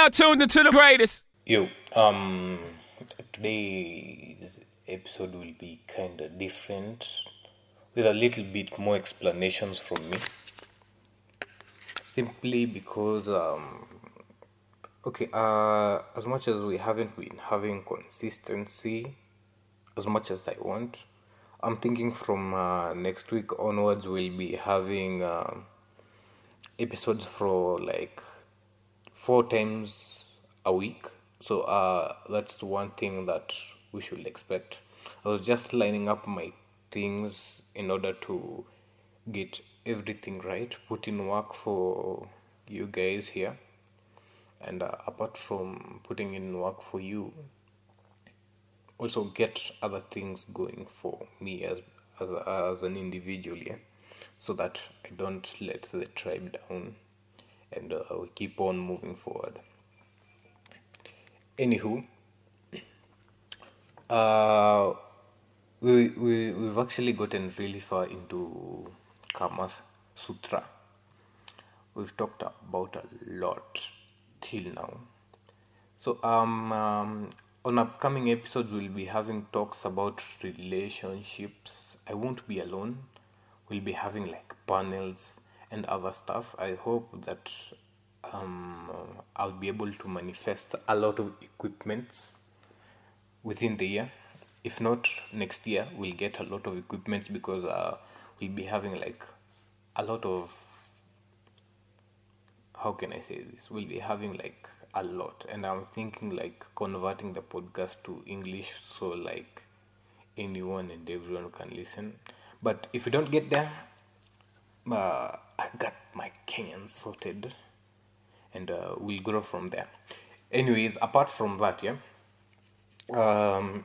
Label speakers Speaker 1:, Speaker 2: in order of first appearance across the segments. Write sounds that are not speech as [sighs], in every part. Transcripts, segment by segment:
Speaker 1: now tuned into the greatest.
Speaker 2: Yo, um, today's episode will be kind of different with a little bit more explanations from me. Simply because, um, okay, uh, as much as we haven't been having consistency as much as I want, I'm thinking from uh, next week onwards we'll be having um episodes for like four times a week. So uh, that's one thing that we should expect. I was just lining up my things in order to get everything right, put in work for you guys here. And uh, apart from putting in work for you, also get other things going for me as as, as an individual, yeah, so that I don't let the tribe down and uh, we keep on moving forward. Anywho, uh, we, we, we've actually gotten really far into Kama Sutra. We've talked about a lot till now. So, um, um, on upcoming episodes, we'll be having talks about relationships. I won't be alone. We'll be having like panels and other stuff. I hope that um, I'll be able to manifest a lot of equipments within the year. If not next year, we'll get a lot of equipments because uh, we'll be having like a lot of how can I say this? We'll be having like a lot, and I'm thinking like converting the podcast to English so like anyone and everyone can listen. But if we don't get there, uh, I got my Kenyan sorted, and uh, we'll grow from there. Anyways, apart from that, yeah, um,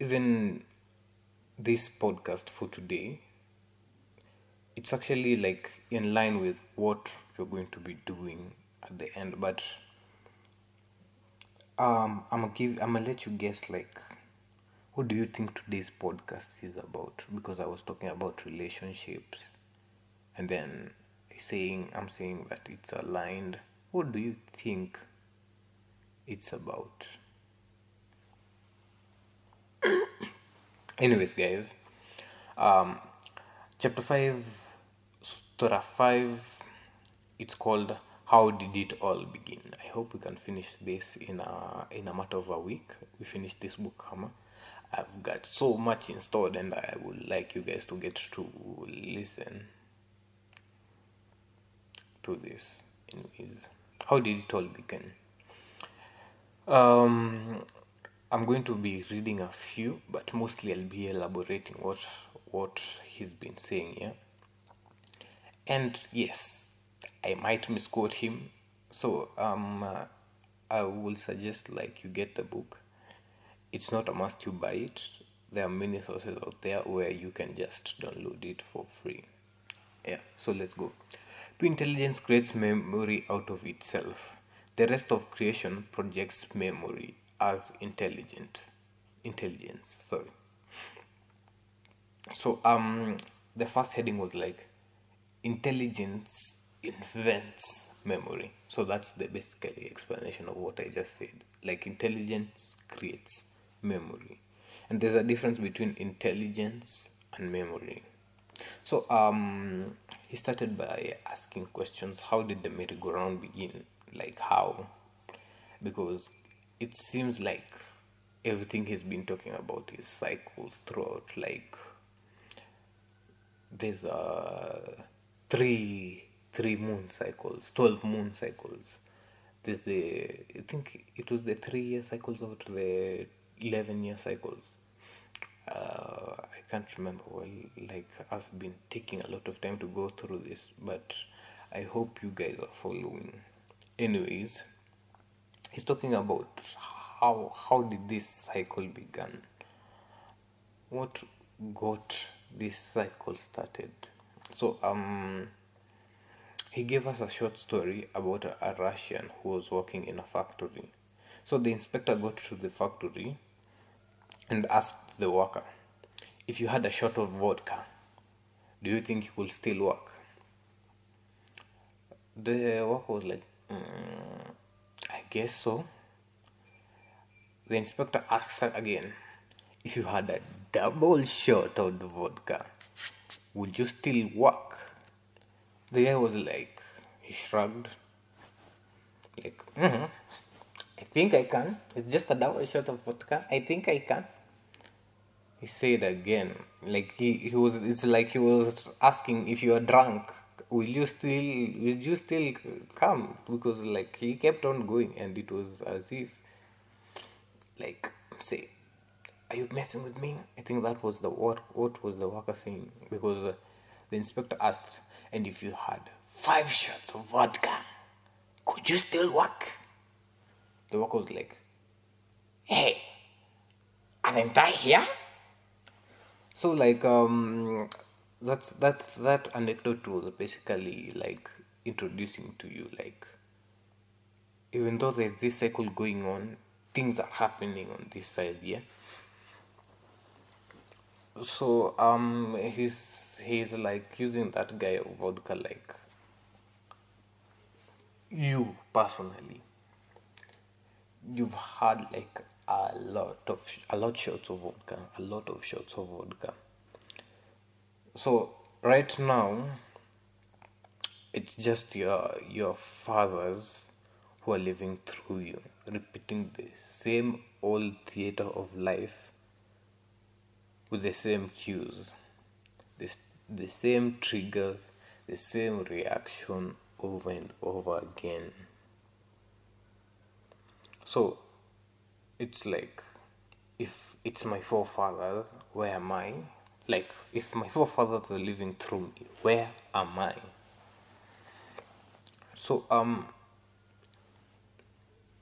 Speaker 2: even this podcast for today, it's actually like in line with what you're going to be doing at the end, but um, I'm gonna give, I'm gonna let you guess like what do you think today's podcast is about? Because I was talking about relationships, and then saying I'm saying that it's aligned. What do you think it's about? [coughs] Anyways, guys, um, chapter five, Surah five. It's called "How Did It All Begin." I hope we can finish this in a in a matter of a week. We finish this book, Hammer. I've got so much installed and I would like you guys to get to listen to this. Anyways, how did it all begin? Um, I'm going to be reading a few, but mostly I'll be elaborating what what he's been saying here. And yes, I might misquote him, so um, uh, I will suggest like you get the book it's not a must you buy it. There are many sources out there where you can just download it for free. Yeah, so let's go. Intelligence creates memory out of itself. The rest of creation projects memory as intelligent intelligence. Sorry. So um the first heading was like intelligence invents memory. So that's the basically explanation of what I just said. Like intelligence creates memory. And there's a difference between intelligence and memory. So um he started by asking questions how did the merry-go-round begin? Like how? Because it seems like everything he's been talking about is cycles throughout like there's uh three three moon cycles 12 moon cycles. There's the i think it was the three year cycles or the 11 year cycles. Uh, i can't remember well like i've been taking a lot of time to go through this but i hope you guys are following. Anyways he's talking about how how did this cycle begin? What got this cycle started? So um he gave us a short story about a, a russian who was working in a factory. So the inspector got to the factory and asked the worker, If you had a shot of vodka, do you think you will still work? the worker was like, mm, I guess so. The inspector asked her again, if you had a double shot of the vodka, would you still work? The guy was like, he shrugged, like, mm-hmm. I think I can. It's just a double shot of vodka. I think I can. He said again, like he, he was. It's like he was asking if you are drunk, will you still will you still come? Because like he kept on going, and it was as if, like, say, are you messing with me? I think that was the what what was the worker saying because uh, the inspector asked, and if you had five shots of vodka, could you still work? The worker was like, hey, aren't I here? So like um that's that that anecdote was basically like introducing to you like even though there's this cycle going on, things are happening on this side, yeah. So um he's he's like using that guy of vodka like you personally you've had like a lot of a lot shots of vodka a lot of shots of vodka. So right now it's just your your fathers who are living through you repeating the same old theater of life with the same cues this the same triggers the same reaction over and over again. So it's like if it's my forefathers where am i? Like if my forefathers are living through me where am i? So um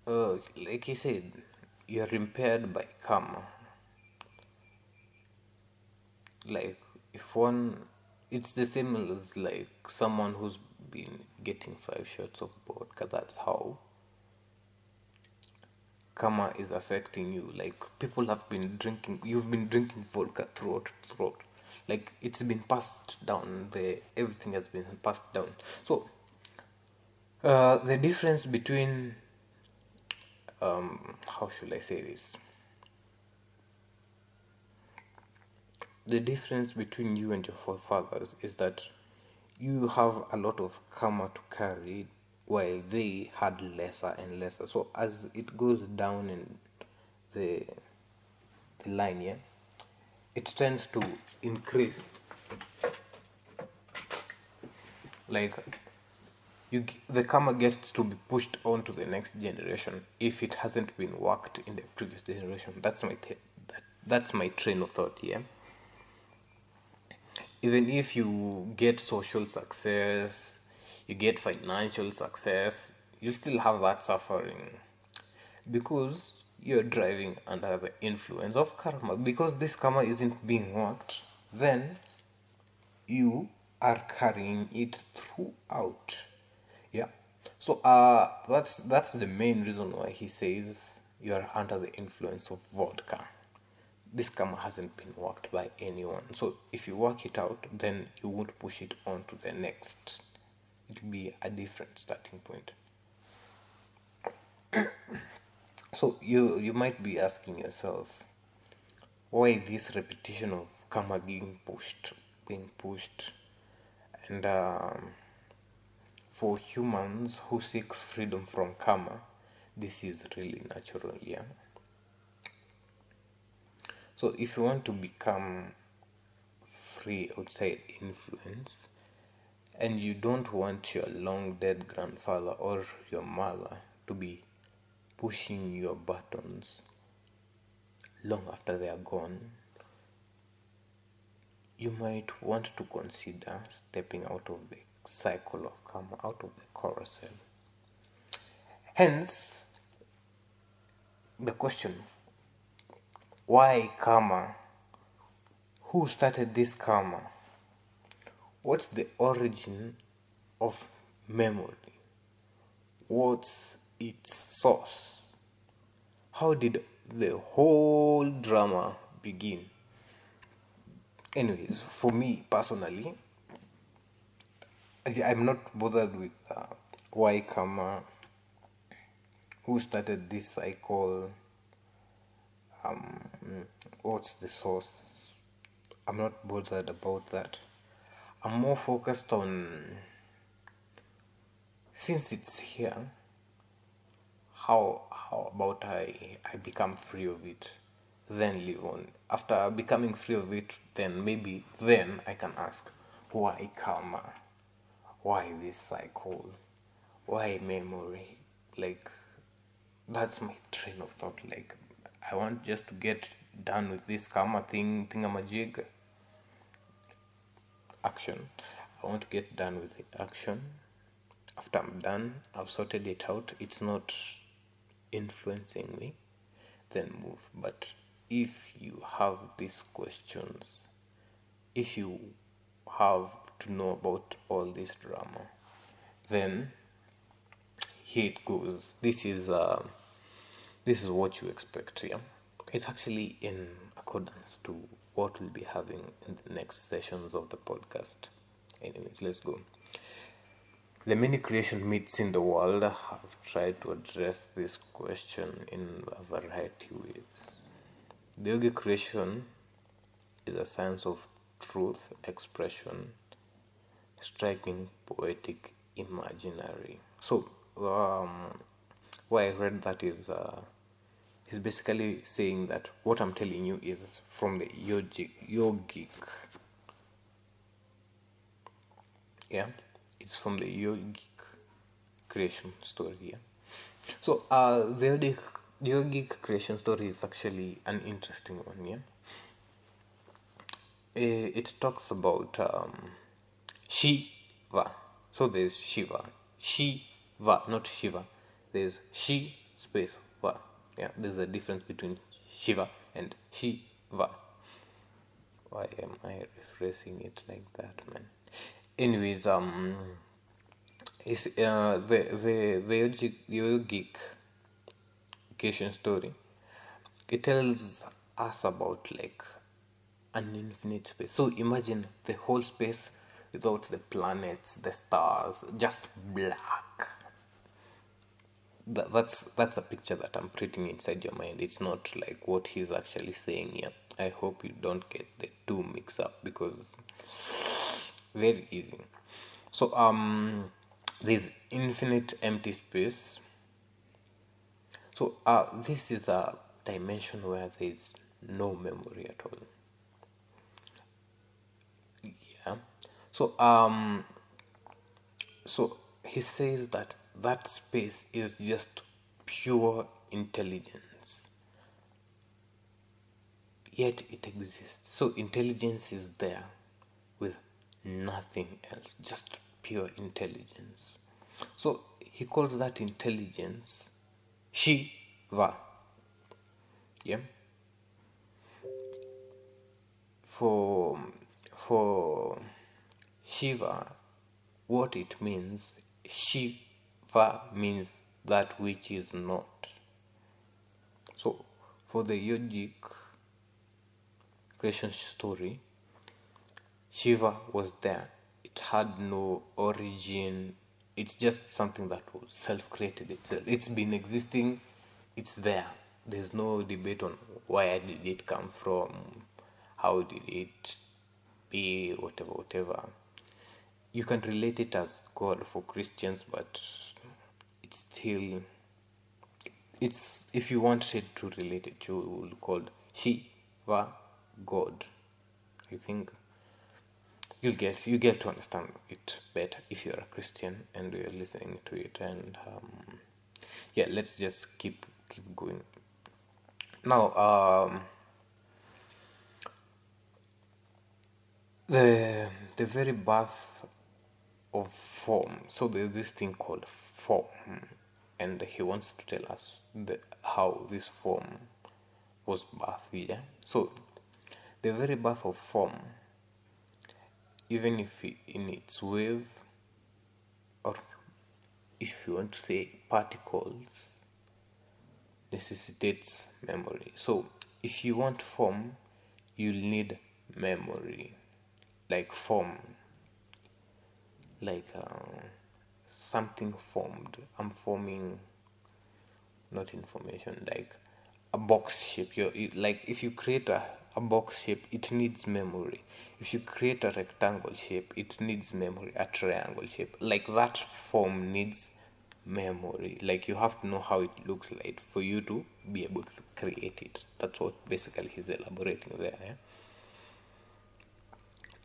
Speaker 2: uh, like he said you're impaired by karma. Like if one it's the same as like someone who's been getting five shots of vodka that's how karma is affecting you. Like people have been drinking you've been drinking vodka throughout throughout. Like it's been passed down. The everything has been passed down. So uh, the difference between um, how should i say this? The difference between you and your forefathers is that you have a lot of karma to carry while they had lesser and lesser. So as it goes down in the, the line, yeah, it tends to increase. Like you, the karma gets to be pushed on to the next generation if it hasn't been worked in the previous generation. That's my th- that, that's my train of thought. Yeah even if you get social success, you get financial success, you still have that suffering because you're driving under the influence of karma. Because this karma isn't being worked, then you are carrying it throughout. Yeah. So uh that's that's the main reason why he says you're under the influence of vodka this karma hasn't been worked by anyone. So if you work it out, then you won't push it on to the next. It'll be a different starting point. [coughs] so you you might be asking yourself, why this repetition of karma being pushed, being pushed, and um, for humans who seek freedom from karma, this is really natural, yeah. So if you want to become free outside influence and you don't want your long dead grandfather or your mother to be pushing your buttons long after they are gone, you might want to consider stepping out of the cycle of karma, out of the carousel. Hence, the question why karma? Who started this karma? What's the origin of memory? What's its source? How did the whole drama begin? Anyways, for me personally, I'm not bothered with uh, why karma who started this cycle um what's the source i'm not bothered about that i'm more focused on since it's here how how about i i become free of it then live on. After becoming free of it then maybe then i can ask why karma? Why this cycle? Why memory? Like that's my train of thought. Like i want just to get done with this karma thing thingamajig action. I want to get done with the action. After i'm done i've sorted it out. It's not influencing me then move. But if you have these questions if you have to know about all this drama then here it goes. This is uh, this is what you expect yeah? It's actually in accordance to what we'll be having in the next sessions of the podcast. Anyways let's go. The many creation myths in the world have tried to address this question in a variety of ways. The yogic creation is a science of truth expression striking poetic imaginary. So um, why i read that is uh, he's basically saying that what i'm telling you is from the yogic yogic. Yeah? It's from the yogic creation story yeah? So uh the yogic, yogic creation story is actually an interesting one yeah? It, it talks about um, shiva. So there's shiva. Shiva not shiva. There's shi space yeah there's a difference between shiva and shiva. Why am i rephrasing it like that man? Anyways um is uh the the the yogic, yogic creation story it tells us about like an infinite space. So imagine the whole space without the planets the stars just black that, that's that's a picture that i'm printing inside your mind. It's not like what he's actually saying here. I hope you don't get the two mix up because [sighs] very easy. So um there's infinite empty space. So uh this is a dimension where there's no memory at all. Yeah. So um so he says that that space is just pure intelligence. Yet it exists. So intelligence is there with nothing else just pure intelligence. So he calls that intelligence shiva. Yeah? For for shiva what it means shiva means that which is not. So for the yogic creation story shiva was there. It had no origin. It's just something that was self-created. Itself it's been existing. It's there. There's no debate on where did it come from how did it be whatever whatever. You can relate it as god for christians but it's still it's if you wanted to relate it you will call shiva god. I think you'll get you get to understand it better if you're a christian and you're listening to it and um, yeah let's just keep keep going. Now um the the very birth of form. So there's this thing called form and he wants to tell us the, how this form was birthed yeah? So the very birth of form even if in its wave or if you want to say particles necessitates memory. So if you want form you'll need memory like form like uh, something formed. I'm forming not information like a box shape. You like if you create a, a box shape, it needs memory. If you create a rectangle shape, it needs memory. A triangle shape, like that form needs memory. Like you have to know how it looks like for you to be able to create it. That's what basically he's elaborating there.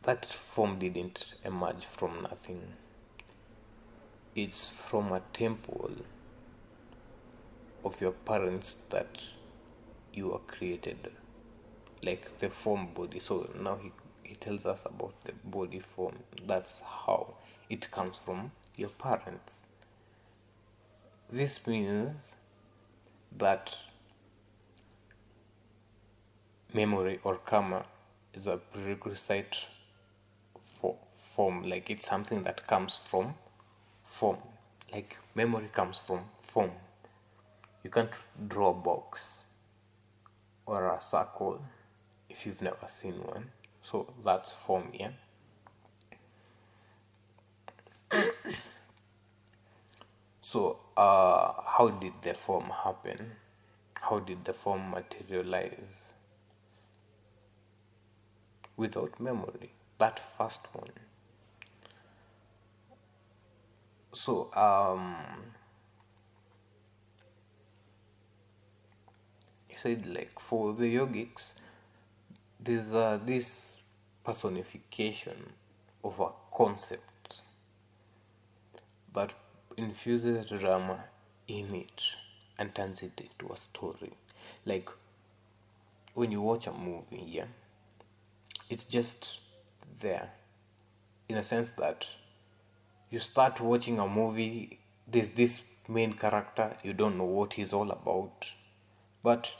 Speaker 2: That form didn't emerge from nothing. It's from a temple of your parents that you are created like the form body. So now he, he tells us about the body form. That's how it comes from your parents. This means that memory or karma is a prerequisite for form. Like it's something that comes from form like memory comes from form you can't draw a box or a circle if you've never seen one. So that's form, yeah. [coughs] so uh, how did the form happen? How did the form materialize? Without memory, that first one. So um, said like for the yogics there's uh, this personification of a concept that infuses drama in it and turns it into a story. Like when you watch a movie yeah it's just there in a sense that you start watching a movie there's this main character you don't know what he's all about. But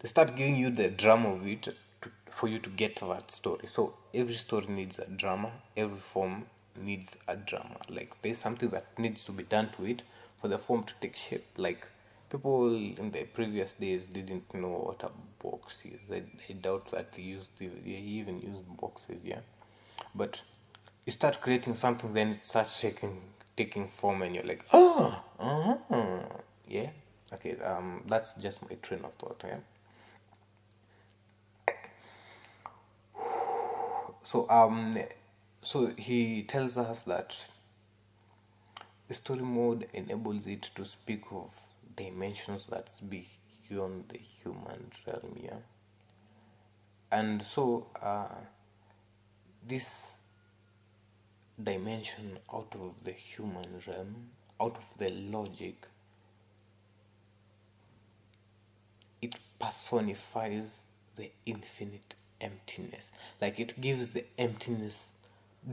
Speaker 2: they start giving you the drama of it to, for you to get that story. So every story needs a drama every form needs a drama. Like there's something that needs to be done to it for the form to take shape. Like people in the previous days didn't know what a box is. I, I doubt that they used they even used boxes yeah. But you start creating something then it starts taking taking form and you're like oh uh-huh. yeah okay um that's just my train of thought yeah so um so he tells us that the story mode enables it to speak of dimensions that's beyond the human realm yeah and so uh, this dimension out of the human realm out of the logic it personifies the infinite emptiness. Like it gives the emptiness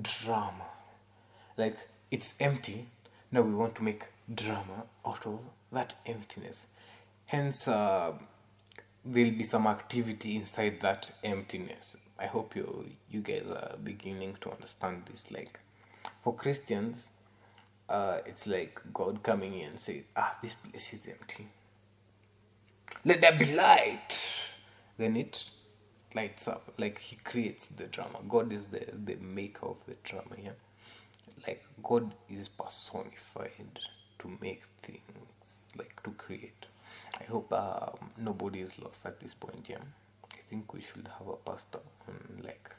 Speaker 2: drama. Like it's empty now we want to make drama out of that emptiness. Hence uh, there'll be some activity inside that emptiness. I hope you you guys are beginning to understand this like for christians uh, it's like god coming in and say ah this place is empty. Let there be light. Then it lights up. Like he creates the drama. God is the the maker of the drama yeah? Like god is personified to make things like to create. I hope um, nobody is lost at this point yeah? I think we should have a pastor and like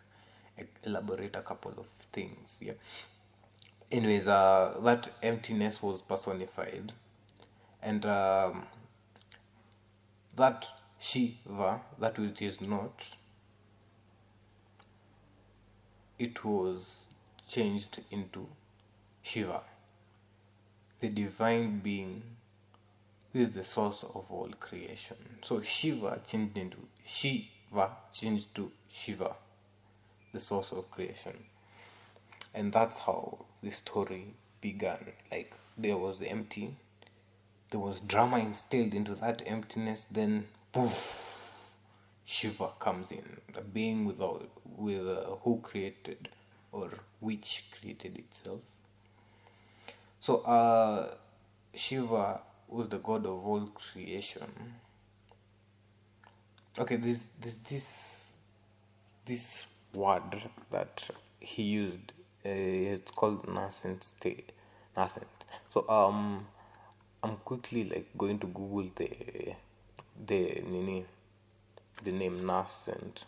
Speaker 2: elaborate a couple of things yeah anyways uh that emptiness was personified and um that shiva that which is not it was changed into Shiva, the divine being who is the source of all creation. So Shiva changed into Shiva changed to Shiva, the source of creation. And that's how the story began. Like there was empty, there was drama instilled into that emptiness, then poof Shiva comes in, a being without, with uh, who created or which created itself. So uh, Shiva was the god of all creation. Okay, this this this this word that he used, it's called nascent state, nascent. So um, I'm quickly like going to Google the the nini, the name nascent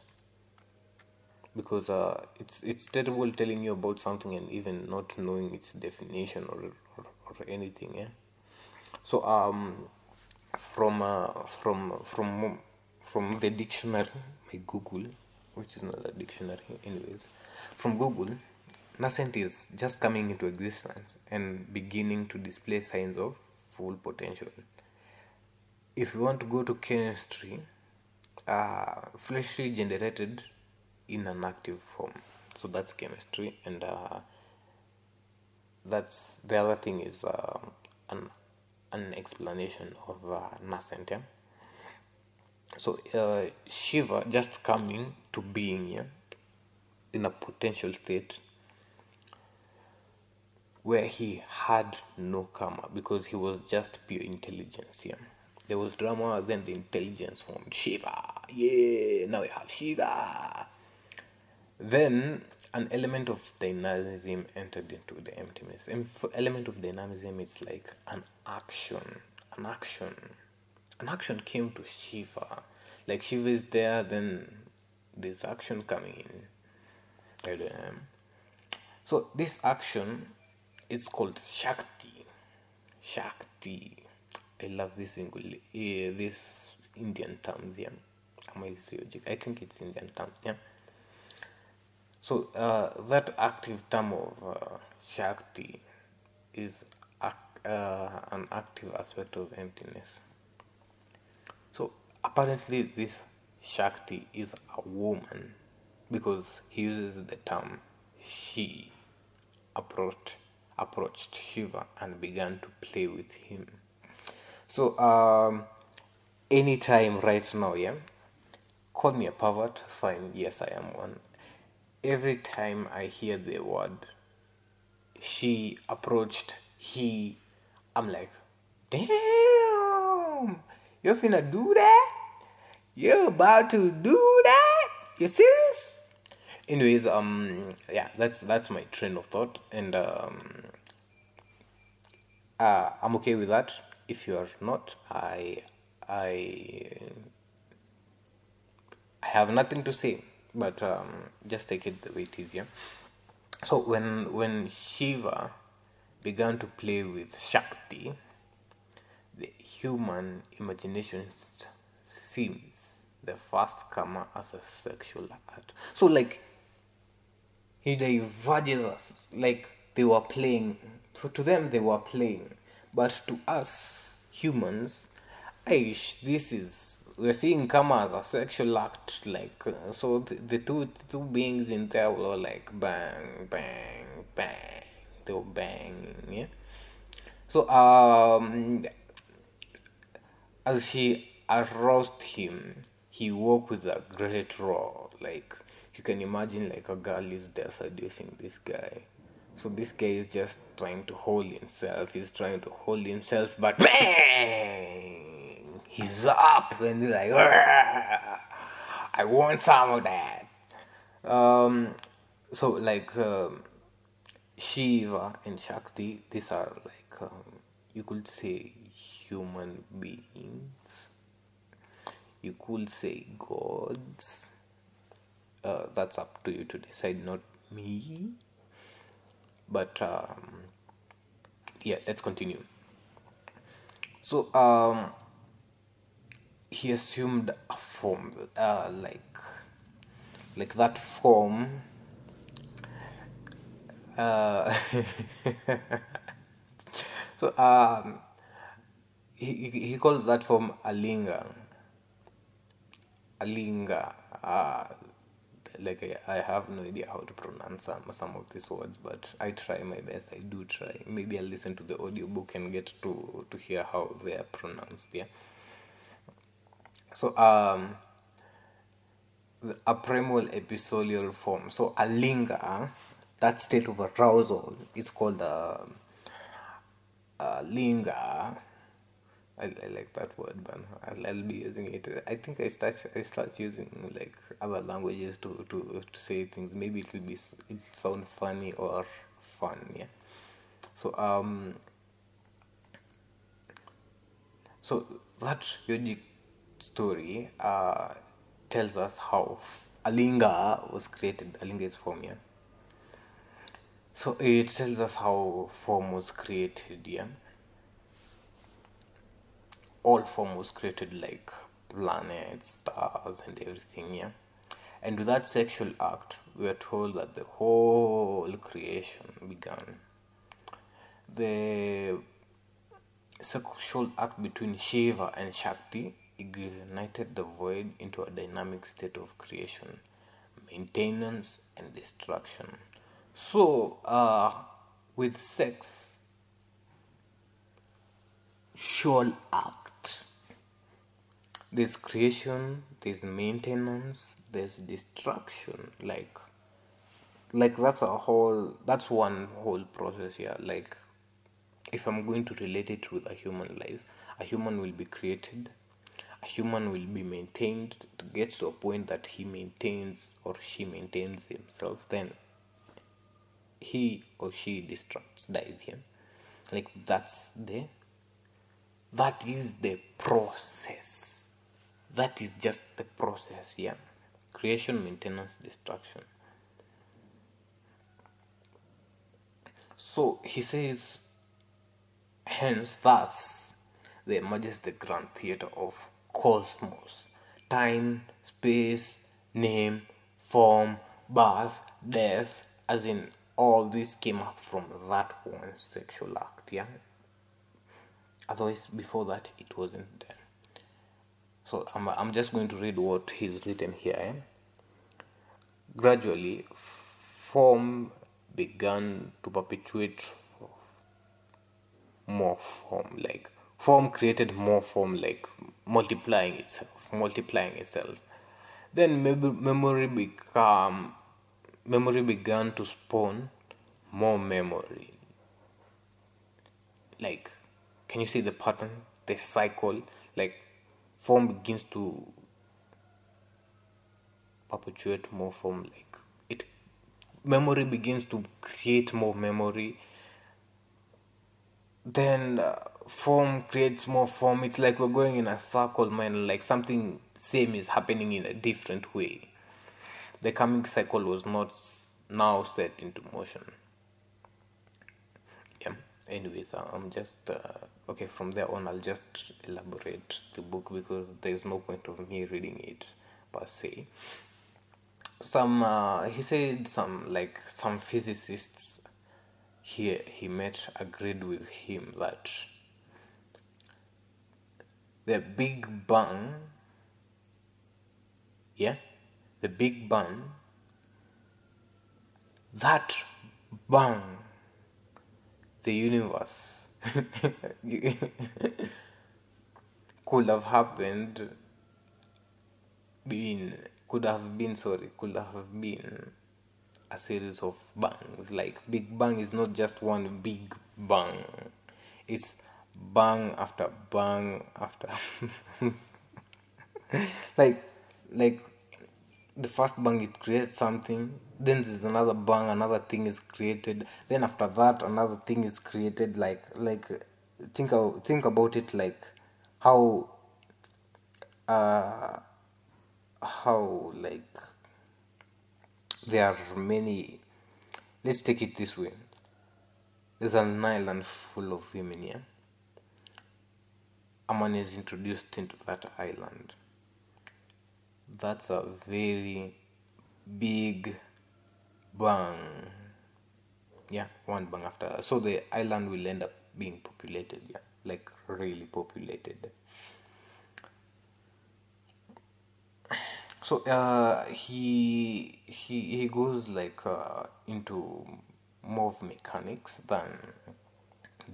Speaker 2: because uh, it's it's terrible telling you about something and even not knowing its definition or or, or anything. Yeah. So um, from uh, from from from the dictionary, my Google, which is not a dictionary, anyways, from Google, nascent is just coming into existence and beginning to display signs of full potential. If you want to go to chemistry, uh, freshly generated in an active form, so that's chemistry, and uh, that's the other thing is uh, an an explanation of uh, nascent. Yeah? So uh, Shiva just coming to being yeah, in a potential state where he had no karma because he was just pure intelligence. Yeah, there was drama, then the intelligence formed Shiva. Yeah, now we have Shiva. Then an element of dynamism entered into the emptiness. And for element of dynamism, it's like an action, an action, an action came to Shiva. Like Shiva is there, then there's action coming in. Um, so this action is called Shakti. Shakti. I love this English, uh, this Indian terms. Yeah, I think it's Indian terms. Yeah. So uh, that active term of uh, Shakti is uh, an active aspect of emptiness. So apparently, this Shakti is a woman because he uses the term she approached approached Shiva and began to play with him. So um, anytime right now, yeah, call me a pervert. Fine, yes, I am one every time I hear the word she approached he, I'm like, damn, you're finna do that? You're about to do that? You serious? Anyways, um, yeah, that's that's my train of thought, and um, uh, I'm okay with that. If you are not, I, I, I have nothing to say but um, just take it the way it is yeah so when when shiva began to play with shakti the human imagination sees the first karma as a sexual act so like he diverges us. Like they were playing so to them they were playing. But to us humans Aish, this is we're seeing karma as a sexual act like uh, so the, the two two beings in there were like bang bang bang. They were banging yeah. So um as she aroused him he woke with a great roar like you can imagine like a girl is there seducing this guy so this guy is just trying to hold himself he's trying to hold himself but bang he's up and he's like, I want some of that. Um, so like um, Shiva and Shakti, these are like um, you could say human beings. You could say gods. Uh, that's up to you to decide, not me. But um, yeah, let's continue. So um, he assumed a form uh, like like that form uh, [laughs] so um, he, he calls that form a alinga alinga uh, like I, I have no idea how to pronounce some, some of these words but i try my best i do try maybe i'll listen to the audiobook and get to to hear how they are pronounced yeah so um, a primal episodial form. So a linga, that state of arousal is called a, a linga. I, I, like that word, but I'll, I'll, be using it. I think I start I start using like other languages to, to, to say things. Maybe it will be it sound funny or fun. Yeah. So um, So that yogic story uh, tells us how Alinga was created. Alinga is form, yeah. So it tells us how form was created, yeah. All form was created like planets, stars, and everything, yeah. And with that sexual act, we are told that the whole creation began. The sexual act between Shiva and Shakti ignited the void into a dynamic state of creation, maintenance, and destruction. So, uh, with sex, sexual act, there's creation, there's maintenance, there's destruction. Like, like that's a whole, that's one whole process here. Like, if I'm going to relate it with a human life, a human will be created, a human will be maintained to get to a point that he maintains or she maintains himself, then he or she destructs, dies here. Like that's the that is the process. That is just the process, yeah. Creation, maintenance, destruction. So he says Hence, thus, there emerges the grand theatre of cosmos time, space, name, form, birth, death, as in all this came up from that one sexual act, yeah? Otherwise, before that, it wasn't. So, I'm, I'm just going to read what he's written here. Eh? Gradually, form began to perpetuate more form like form created more form like multiplying itself multiplying itself then memory become memory began to spawn more memory like can you see the pattern the cycle like form begins to perpetuate more form like it memory begins to create more memory. Then uh, form creates more form. It's like we're going in a circle man like something same is happening in a different way. The coming cycle was not now set into motion. Yeah. Anyways uh, i'm just uh, okay from there on i'll just elaborate the book because there's no point of me reading it per se. Some uh, he said some like some physicists he, he met agreed with him that the Big Bang, yeah, the Big Bang, that bang, the universe [laughs] could have happened, been, could have been, sorry, could have been a series of bangs. Like Big Bang is not just one big bang. It's bang after bang after [laughs] like like the first bang it creates something then there's another bang another thing is created. Then after that another thing is created like like think of, think about it like how uh how like there are many let's take it this way. There's an island full of women here a man is introduced into that island. That's a very big bang. Yeah one bang after so the island will end up being populated yeah like really populated. So uh, he he he goes like uh, into more of mechanics than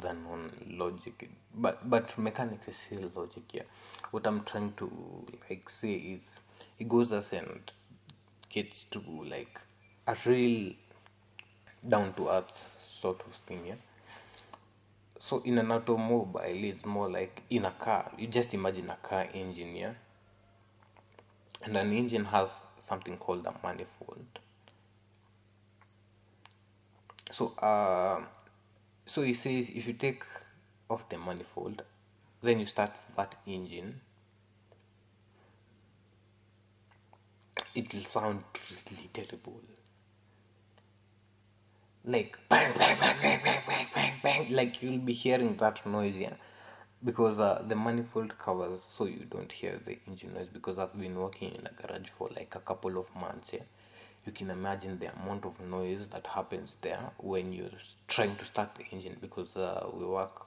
Speaker 2: than on logic. But but mechanics is still logic yeah. What i'm trying to like say is he goes us and gets to like a real down to earth sort of thing yeah. So in an automobile it's more like in a car. You just imagine a car engine yeah. And an engine has something called a manifold. So uh, so he says if you take off the manifold then you start that engine. It'll sound really terrible like bang bang bang bang bang bang bang bang like you'll be hearing that noise yeah. Because uh, the manifold covers so you don't hear the engine noise because I've been working in a garage for like a couple of months yeah. You can imagine the amount of noise that happens there when you're trying to start the engine because uh, we work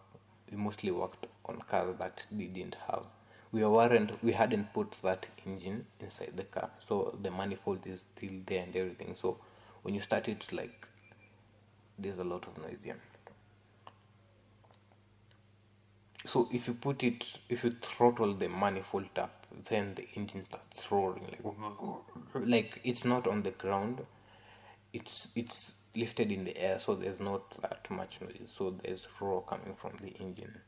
Speaker 2: we mostly worked on cars that didn't have we weren't we hadn't put that engine inside the car so the manifold is still there and everything. So when you start it like there's a lot of noise here so if you put it if you throttle the manifold up then the engine starts roaring like [laughs] like it's not on the ground. It's it's lifted in the air so there's not that much noise. So there's roar coming from the engine.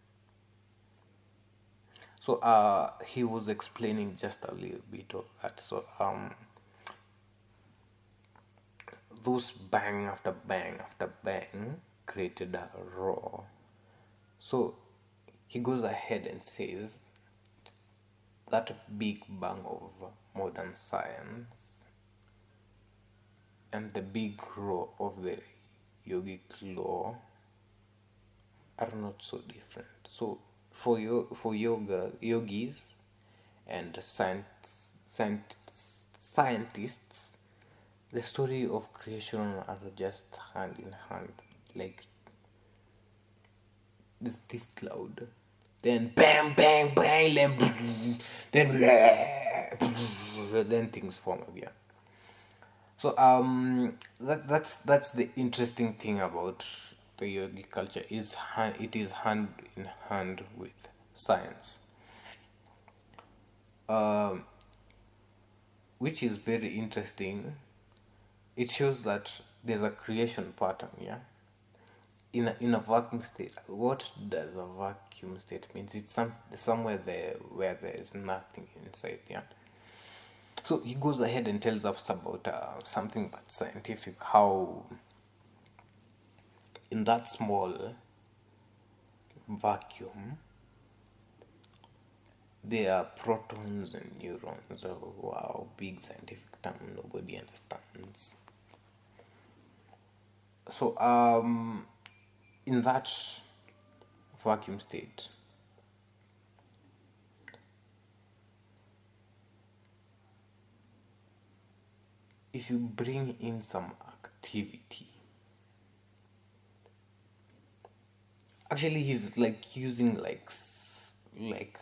Speaker 2: So uh he was explaining just a little bit of that. So um those bang after bang after bang created a roar so he goes ahead and says that big bang of modern science and the big roar of the yogic law are not so different. So for yo- for yoga yogis and science, science, scientists, the story of creation are just hand in hand, like this this cloud. Then bam bang bang then [laughs] then then things form yeah so um that that's that's the interesting thing about the yogi culture is it is hand in hand with science. Um which is very interesting it shows that there's a creation pattern yeah? In a, in a vacuum state what does a vacuum state means it's some somewhere there where there is nothing inside yeah? So he goes ahead and tells us about uh, something that's scientific how in that small vacuum there are protons and neurons. Oh wow big scientific term nobody understands so um in that vacuum state if you bring in some activity actually he's like using like like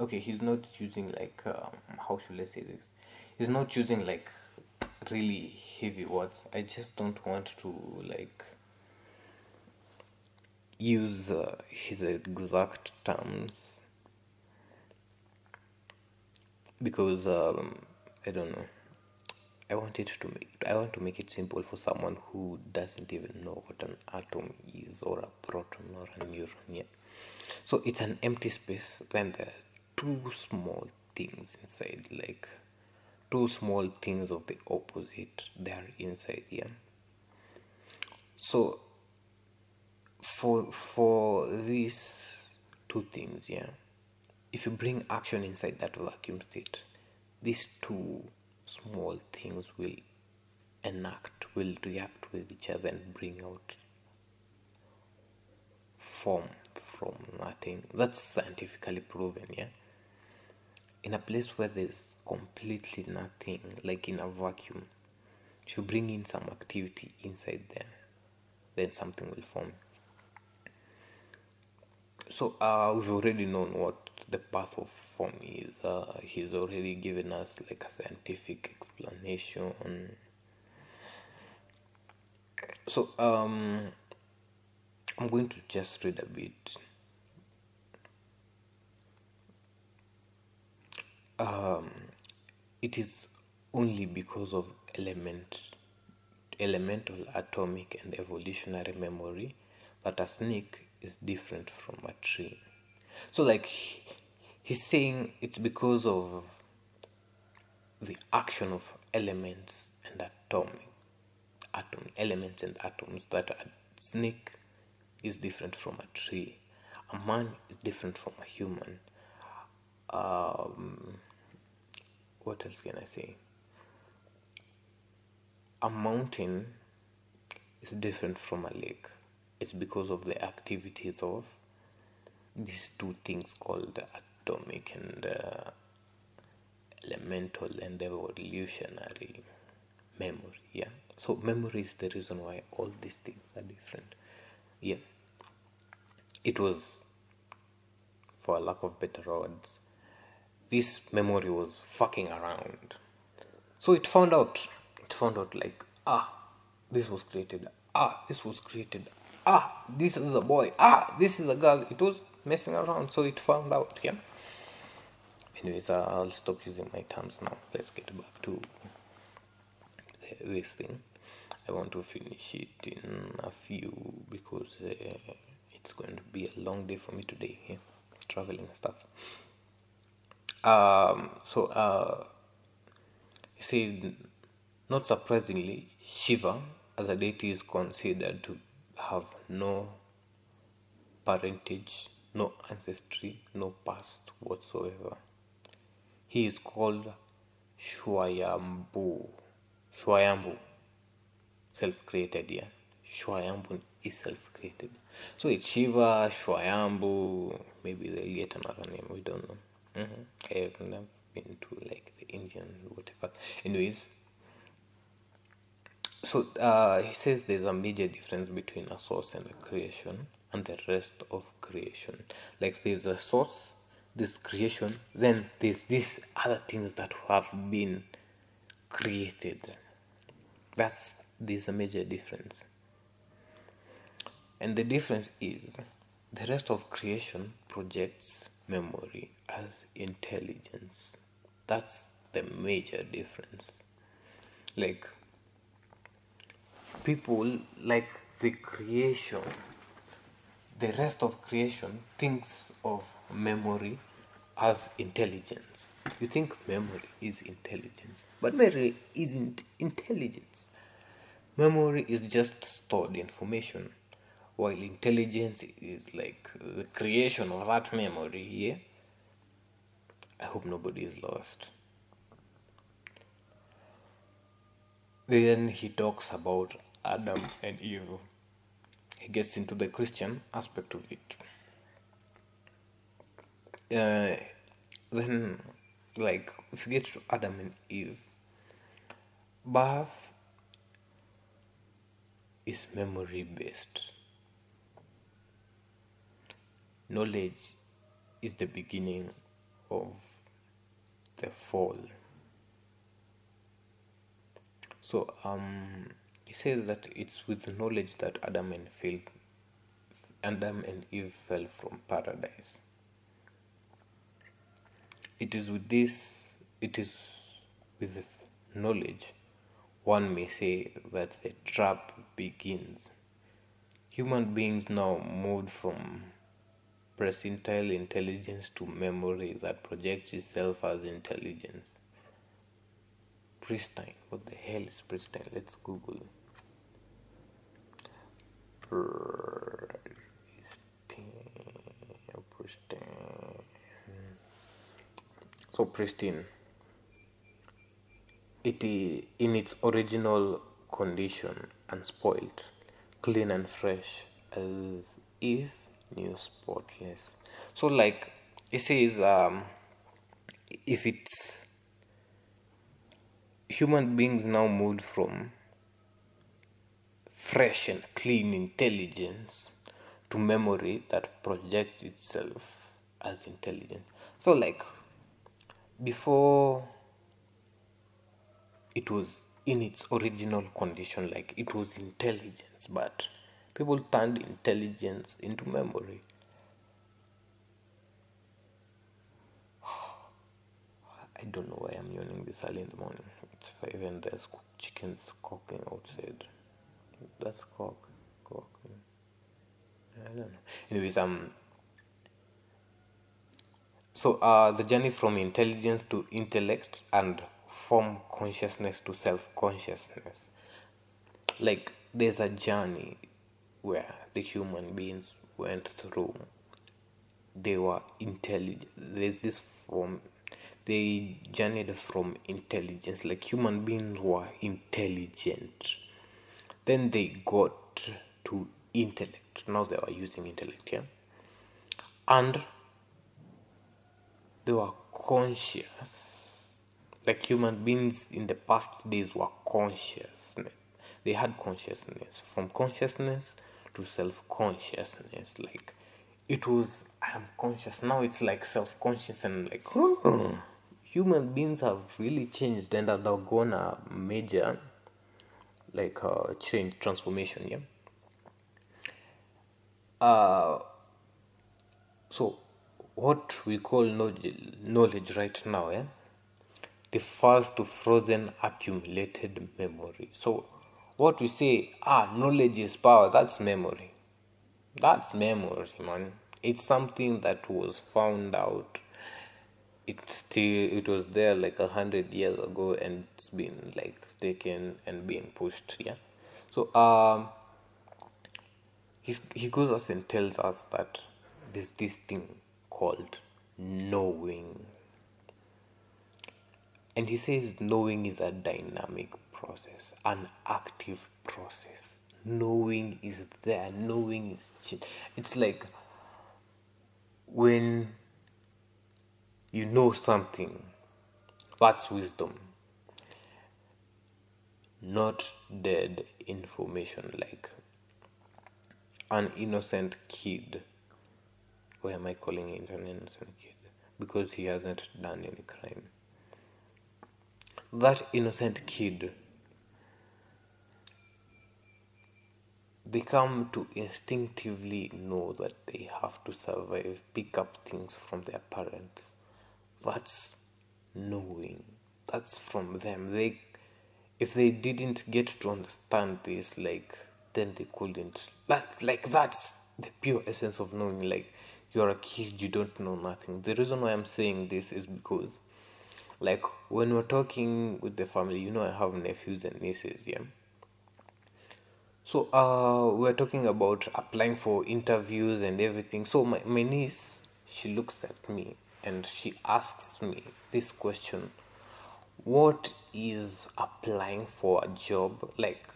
Speaker 2: okay he's not using like um, how should i say this? He's not using like really heavy words i just don't want to like use uh, his exact terms because um, I don't know. I want it to make I want to make it simple for someone who doesn't even know what an atom is or a proton or a neuron. Yeah. So it's an empty space. Then there are two small things inside, like two small things of the opposite. They are inside. Yeah. So for for these two things yeah if you bring action inside that vacuum state these two small things will enact will react with each other and bring out form from nothing that's scientifically proven yeah in a place where there's completely nothing like in a vacuum if you bring in some activity inside there then something will form so uh, we've already known what the path of form is. Uh, he's already given us like a scientific explanation. So um, I'm going to just read a bit. Um, it is only because of element, elemental, atomic, and evolutionary memory that a snake is different from a tree. So, like, he's saying it's because of the action of elements and atomic atom elements and atoms that a snake is different from a tree. a man is different from a human. Um, what else can I say? A mountain is different from a lake. It's because of the activities of these two things called atomic and uh, elemental and evolutionary memory. Yeah. So memory is the reason why all these things are different. Yeah. It was, for lack of better words, this memory was fucking around. So it found out. It found out like ah, this was created. Ah, this was created. Ah, this is a boy. Ah, this is a girl. It was messing around, so it found out. Yeah. Anyways, uh, I'll stop using my terms now. Let's get back to this thing. I want to finish it in a few because uh, it's going to be a long day for me today. Yeah? Traveling and stuff. Um, so, uh, you see, not surprisingly, Shiva as a deity is considered to have no parentage, no ancestry, no past whatsoever. He is called Shwayambhu. Shwayambhu, self created, yeah. Shwayambhu is self created. So it's Shiva, Shwayambhu, maybe they'll get another name, we don't know. Mm-hmm. I have never been to like the Indian, whatever. Anyways, so uh, he says there's a major difference between a source and a creation and the rest of creation. Like there's a source, this creation, then there's these other things that have been created. That's there's a major difference. And the difference is the rest of creation projects memory as intelligence. That's the major difference. Like people like the creation the rest of creation thinks of memory as intelligence. You think memory is intelligence, but memory isn't intelligence. Memory is just stored information, while intelligence is like the creation of that memory. Yeah. I hope nobody is lost. Then he talks about Adam and Eve. He gets into the Christian aspect of it. Uh, then, like, if you get to Adam and Eve, birth is memory based. Knowledge is the beginning of the fall. So, um, he says that it's with knowledge that Adam and Adam and Eve fell from paradise. It is with this, it is with this knowledge, one may say that the trap begins. Human beings now moved from percentile intelligence to memory that projects itself as intelligence. Pristine. What the hell is pristine? Let's Google. Pristine. Pristine. So pristine. It is in its original condition, unspoiled, clean and fresh, as if new spotless. So like it says, um, if it's human beings now moved from fresh and clean intelligence to memory that projects itself as intelligence. So, like before it was in its original condition, like it was intelligence, but people turned intelligence into memory. [sighs] I don't know why I'm yawning this early in the morning. It's five and there's chickens cooking outside. That's cock. Cock. I don't know. Anyways, um. So, uh, the journey from intelligence to intellect and from consciousness to self consciousness. Like, there's a journey where the human beings went through they were intelligent. There's this from they journeyed from intelligence, like human beings were intelligent. Then they got to intellect. Now they were using intellect, yeah, and they were conscious. Like human beings in the past days were conscious. They had consciousness. From consciousness to self consciousness. Like it was I am conscious. Now it's like self conscious and like oh, human beings have really changed and undergone a major like uh, change transformation, yeah. Uh so what we call knowledge, right now eh, refers to frozen accumulated memory. So, what we say, ah, knowledge is power, that's memory. That's memory, man. It's something that was found out. It's still, it was there like a hundred years ago and it's been like taken and being pushed, yeah. So, um, he, he goes us and tells us that there's this thing called knowing. And he says knowing is a dynamic process, an active process. Knowing is there, knowing is it's like when you know something, that's wisdom, not dead information like an innocent kid why am I calling it an innocent kid? Because he hasn't done any crime. That innocent kid, they come to instinctively know that they have to survive, pick up things from their parents. That's knowing. That's from them. They, if they didn't get to understand this, like, then they couldn't. That, like, that's the pure essence of knowing. Like, you're a kid, you don't know nothing. The reason why I'm saying this is because, like, when we're talking with the family, you know, I have nephews and nieces, yeah. So, uh, we're talking about applying for interviews and everything. So, my, my niece, she looks at me and she asks me this question What is applying for a job? Like,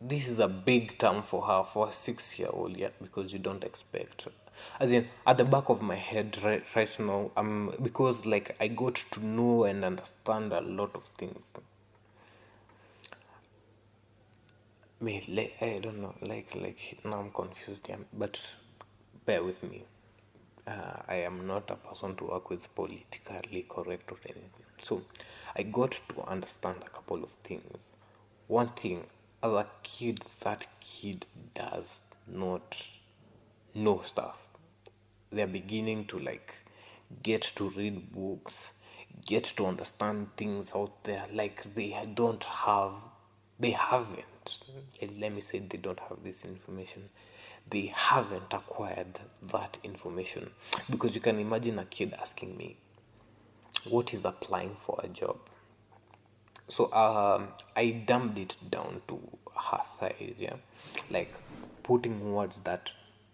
Speaker 2: this is a big term for her for a six year old yet because you don't expect as in at the back of my head right, right now um because like i got to know and understand a lot of things me like, i don't know like like now i'm confused yeah but bear with me. Uh, i am not a person to work with politically correct or anything. So i got to understand a couple of things. One thing as a kid that kid does not know stuff. They're beginning to like get to read books get to understand things out there like they don't have they haven't let me say they don't have this information they haven't acquired that information because you can imagine a kid asking me what is applying for a job so um, i dumbed it down to her size yeah like putting words that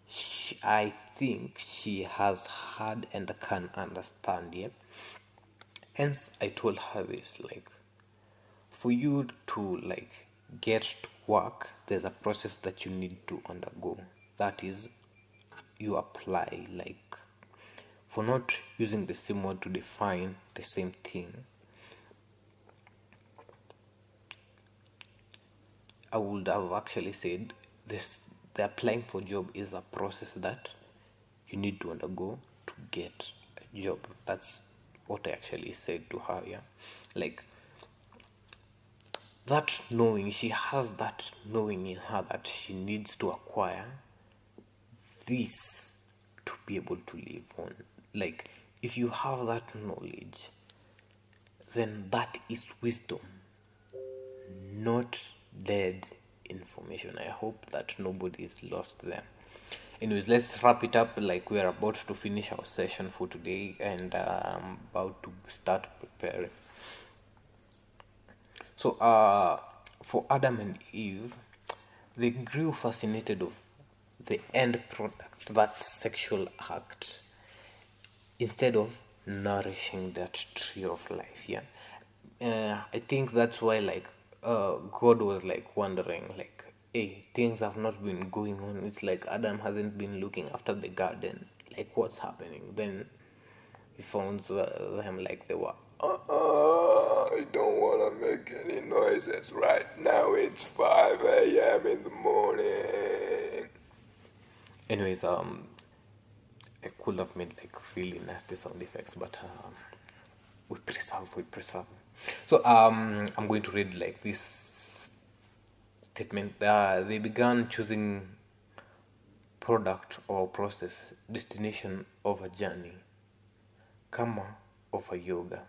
Speaker 2: she, I think she has heard and can understand. Yeah. Hence, I told her this like, for you to like get to work, there's a process that you need to undergo. That is, you apply. Like, for not using the same word to define the same thing. I would have actually said this the applying for job is a process that you need to undergo to get a job that's what i actually said to her yeah like that knowing she has that knowing in her that she needs to acquire this to be able to live on like if you have that knowledge then that is wisdom not dead information. I hope that nobody is lost there. Anyways, let's wrap it up. Like we are about to finish our session for today, and I'm about to start preparing. So, uh, for Adam and Eve, they grew fascinated of the end product, that sexual act, instead of nourishing that tree of life yeah. Uh, i think that's why like uh, god was like wondering like hey things have not been going on. It's like adam hasn't been looking after the garden. Like what's happening? Then he found them like they were uh-uh, I don't want to make any noises right now. It's 5 a.m. in the morning. Anyways, um, I could have made like really nasty sound effects, but um, we preserve, we preserve. So um, I'm going to read like this statement. Uh, they began choosing product or process, destination of a journey, karma of a yoga,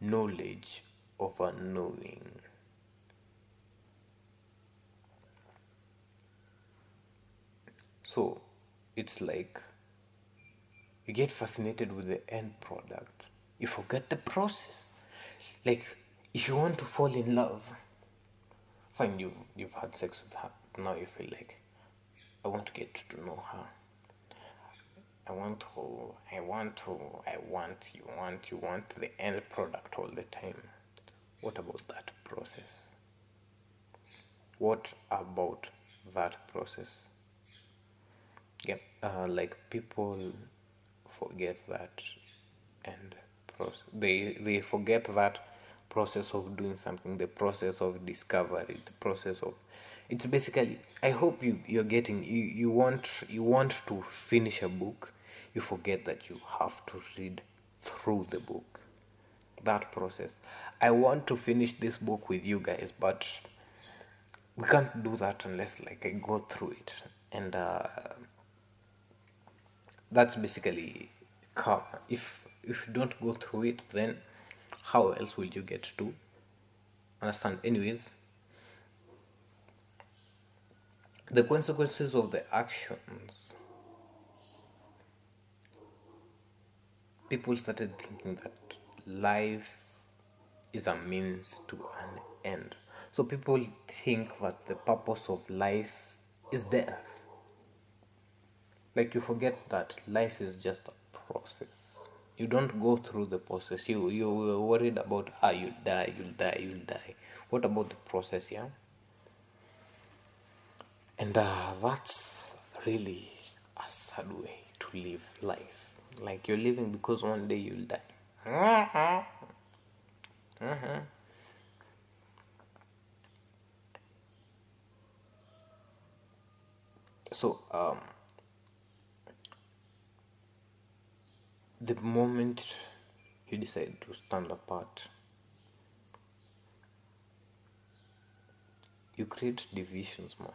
Speaker 2: knowledge of a knowing. So it's like you get fascinated with the end product, you forget the process. Like if you want to fall in love, fine, you've you've had sex with her. Now you feel like I want to get to know her. I want to, I want to, I want, you want, you want the end product all the time. What about that process? What about that process? Yeah, uh, like people forget that and process. They they forget that process of doing something, the process of discovery, the process of it's basically i hope you you're getting you, you want you want to finish a book you forget that you have to read through the book. That process. I want to finish this book with you guys but we can't do that unless like i go through it. And uh, that's basically karma if if you don't go through it then how else will you get to understand? Anyways the consequences of the actions people started thinking that life is a means to an end. So people think that the purpose of life is death. Like you forget that life is just a process. You don't go through the process. You you're worried about ah you die you'll die you'll die. What about the process yeah? And uh, that's really a sad way to live life. Like you're living because one day you'll die. Uh-huh. So, um, the moment you decide to stand apart, you create divisions, man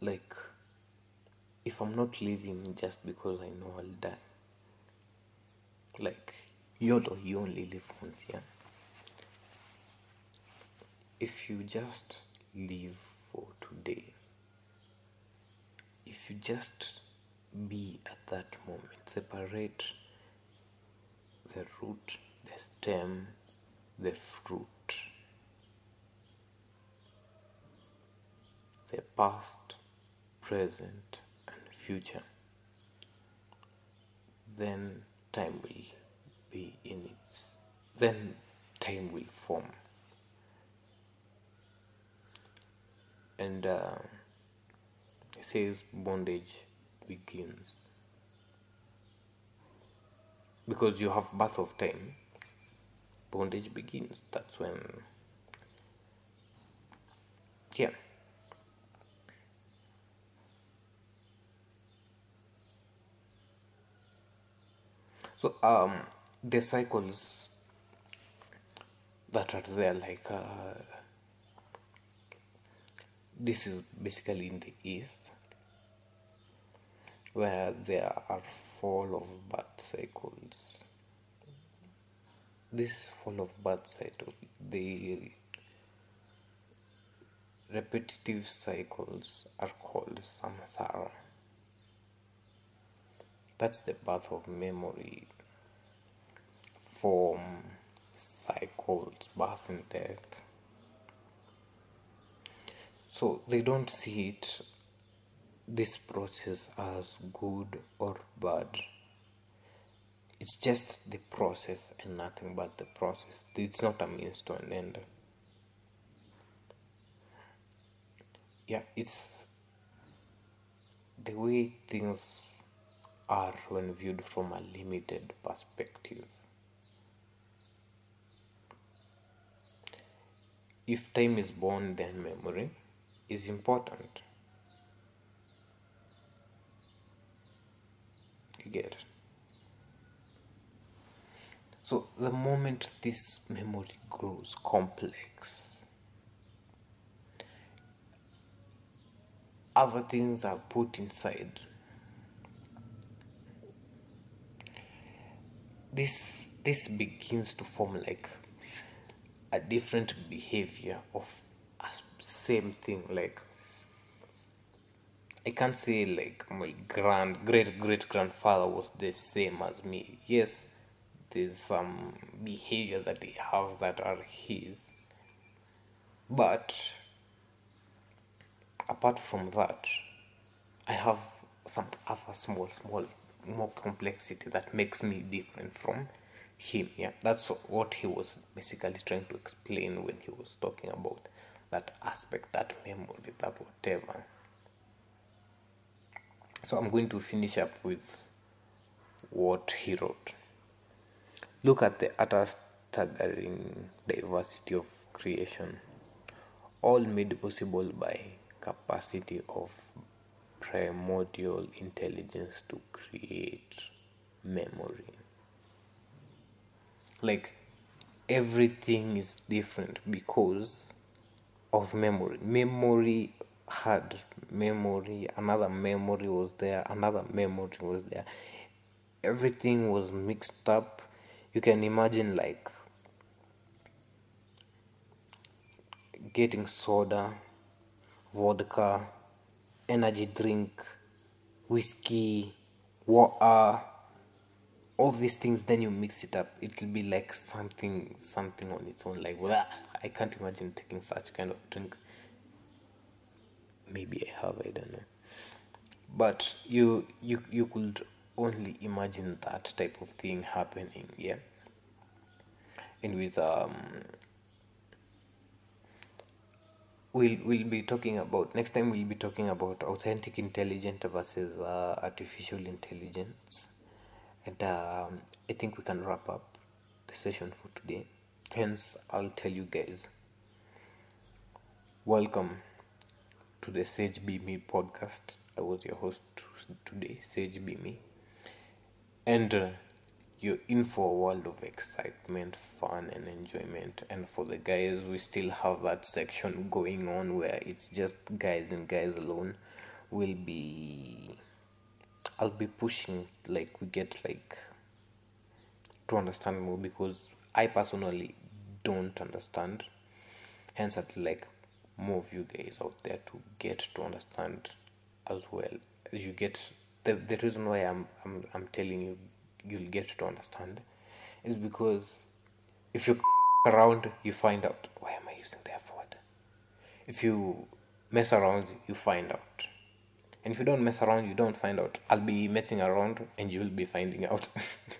Speaker 2: like if i'm not living just because i know i'll die. Like yolo you only live once yeah? If you just live for today if you just be at that moment separate the root the stem the fruit the past present, future, then time will be in its, then time will form. And uh, it says bondage begins. Because you have birth of time, bondage begins. That's when, yeah. So um the cycles that are there like uh, this is basically in the east where there are fall of birth cycles. This fall of birth cycle the repetitive cycles are called samsara that's the birth of memory, form, cycles, birth and death. So they don't see it this process as good or bad. It's just the process and nothing but the process. It's not a means to an end. Yeah, it's the way things are when viewed from a limited perspective. If time is born, then memory is important. You get it? So, the moment this memory grows complex, other things are put inside. This this begins to form like a different behavior of a same thing like I can't say like my grand great great grandfather was the same as me. Yes, there's some behavior that they have that are his. But apart from that, I have some other small, small, more complexity that makes me different from him. Yeah, that's what he was basically trying to explain when he was talking about that aspect, that memory, that whatever. So I'm going to finish up with what he wrote. Look at the utter staggering diversity of creation, all made possible by capacity of primordial intelligence to create memory. Like everything is different because of memory. Memory had memory, another memory was there, another memory was there. Everything was mixed up. You can imagine like getting soda, vodka, energy drink, whiskey, water, all these things. Then you mix it up. It'll be like something, something on its own. Like, well, I can't imagine taking such kind of drink. Maybe I have, I don't know. But you, you, you could only imagine that type of thing happening. Yeah. And with um we'll we'll be talking about next time we'll be talking about authentic intelligence versus uh, artificial intelligence. And um, i think we can wrap up the session for today. Hence i'll tell you guys. Welcome to the sage be me podcast. I was your host today sage be me. And uh, you're in for a world of excitement, fun, and enjoyment. And for the guys, we still have that section going on where it's just guys and guys alone. We'll be, I'll be pushing like we get like to understand more because I personally don't understand. Hence, I'd like more of you guys out there to get to understand as well. As you get the the reason why I'm I'm I'm telling you you'll get to understand is because if you [laughs] around you find out why am I using the F word? If you mess around you find out. And if you don't mess around you don't find out. I'll be messing around and you'll be finding out. [laughs]